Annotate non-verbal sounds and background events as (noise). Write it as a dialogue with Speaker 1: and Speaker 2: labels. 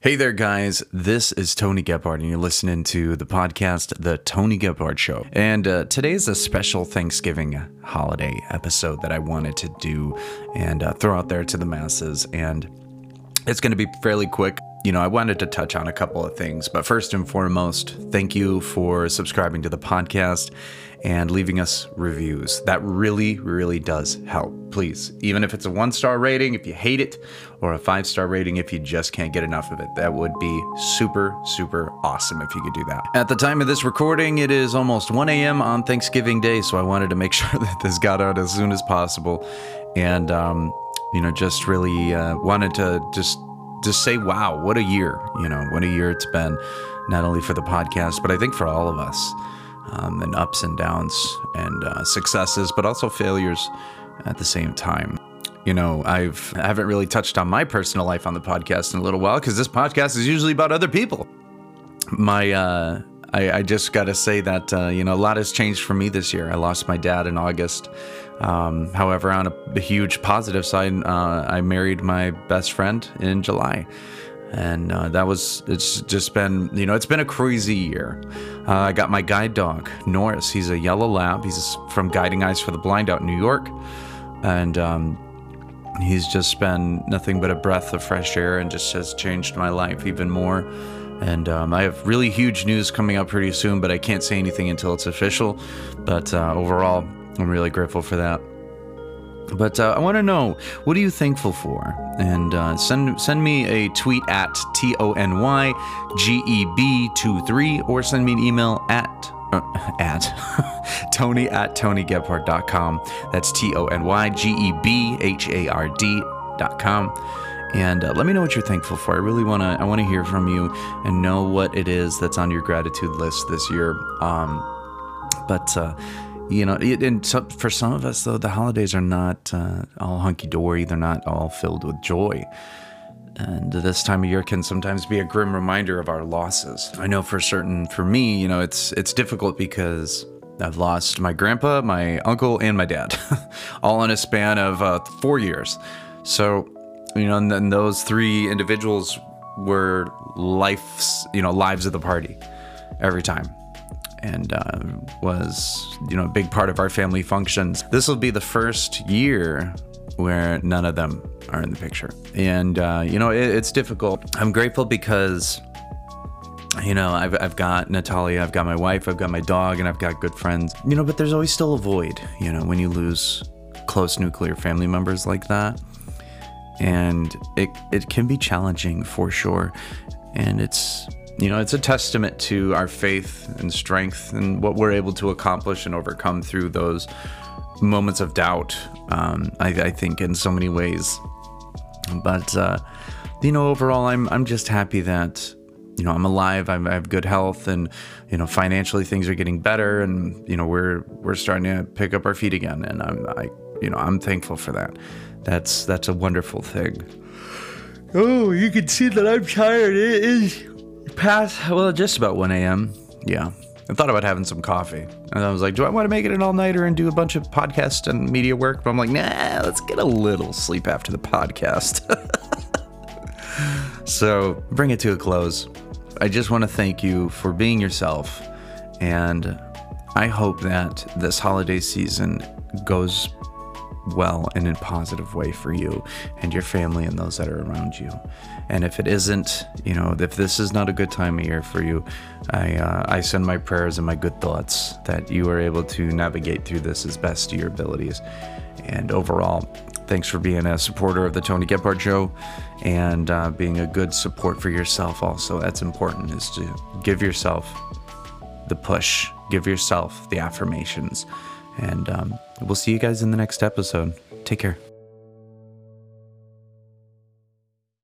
Speaker 1: Hey there, guys. This is Tony Gebhardt, and you're listening to the podcast, The Tony Gebhardt Show. And uh, today is a special Thanksgiving holiday episode that I wanted to do and uh, throw out there to the masses. And it's going to be fairly quick. You know, I wanted to touch on a couple of things, but first and foremost, thank you for subscribing to the podcast and leaving us reviews. That really, really does help. Please, even if it's a one star rating, if you hate it, or a five star rating if you just can't get enough of it, that would be super, super awesome if you could do that. At the time of this recording, it is almost 1 a.m. on Thanksgiving Day, so I wanted to make (laughs) sure that this got out as soon as possible. And, um, you know, just really uh, wanted to just just say, wow, what a year, you know, what a year it's been, not only for the podcast, but I think for all of us, um, and ups and downs and uh, successes, but also failures at the same time. You know, I've I haven't really touched on my personal life on the podcast in a little while because this podcast is usually about other people. My uh, I, I just got to say that uh, you know a lot has changed for me this year. I lost my dad in August. Um, however, on a, a, huge positive side, uh, I married my best friend in July, and uh, that was it's just been you know it's been a crazy year. Uh, I got my guide dog Norris. He's a yellow lab. He's from Guiding Eyes for the Blind out in New York, and um, he's just been nothing but a breath of fresh air and just has changed my life even more. And um, I have really huge news coming up pretty soon, but I can't say anything until it's official. But uh, overall, I'm really grateful for that. But uh, I want to know what are you thankful for, and uh, send send me a tweet at t o n y g e b two three, or send me an email at uh, (laughs) (laughs) at tony at tonygebhardt.com. That's T O N Y G E B H A R D.com and uh, let me know what you're thankful for. I really want to I want to hear from you and know what it is that's on your gratitude list this year. Um, but uh, you know, it, and so for some of us though, the holidays are not uh, all hunky dory. They're not all filled with joy. And this time of year can sometimes be a grim reminder of our losses. I know for certain, for me, you know, it's it's difficult because I've lost my grandpa, my uncle, and my dad, (laughs) all in a span of uh, four years. So you know, and then those three individuals were life's, you know, lives of the party every time and uh, was you know a big part of our family functions. This will be the first year where none of them are in the picture, and uh, you know it, it's difficult. I'm grateful because you know I've I've got Natalia, I've got my wife, I've got my dog, and I've got good friends. You know, but there's always still a void. You know, when you lose close nuclear family members like that and it it can be challenging for sure. And it's you know it's a testament to our faith and strength and what we're able to accomplish and overcome through those moments of doubt. Um, I, I, think in so many ways, but uh, you know overall, I'm I'm just happy that you know I'm alive. I'm, I have good health, and you know financially things are getting better, and you know we're we're starting to pick up our feet again, and I'm I you know I'm thankful for that. That's that's a wonderful thing. Oh, you can see that I'm tired. It is past well, just about 1 a.m. Yeah. I thought about having some coffee. And I was like, do I want to make it an all nighter and do a bunch of podcast and media work? But I'm like, nah, let's get a little sleep after the podcast. (laughs) so bring it to a close. I just want to thank you for being yourself. And I hope that this holiday season goes well and in a positive way for you and your family and those that are around you. And if it isn't, you know, if this is not a good time of year for you, I uh, I send my prayers and my good thoughts that you are able to navigate through this as best to your abilities. And overall, thanks for being a supporter of the Tony Gebhardt Show and uh, being a good support for yourself. Also, that's important is to give yourself the push, give yourself the affirmations and um, we'll see you guys in the next episode. Take care.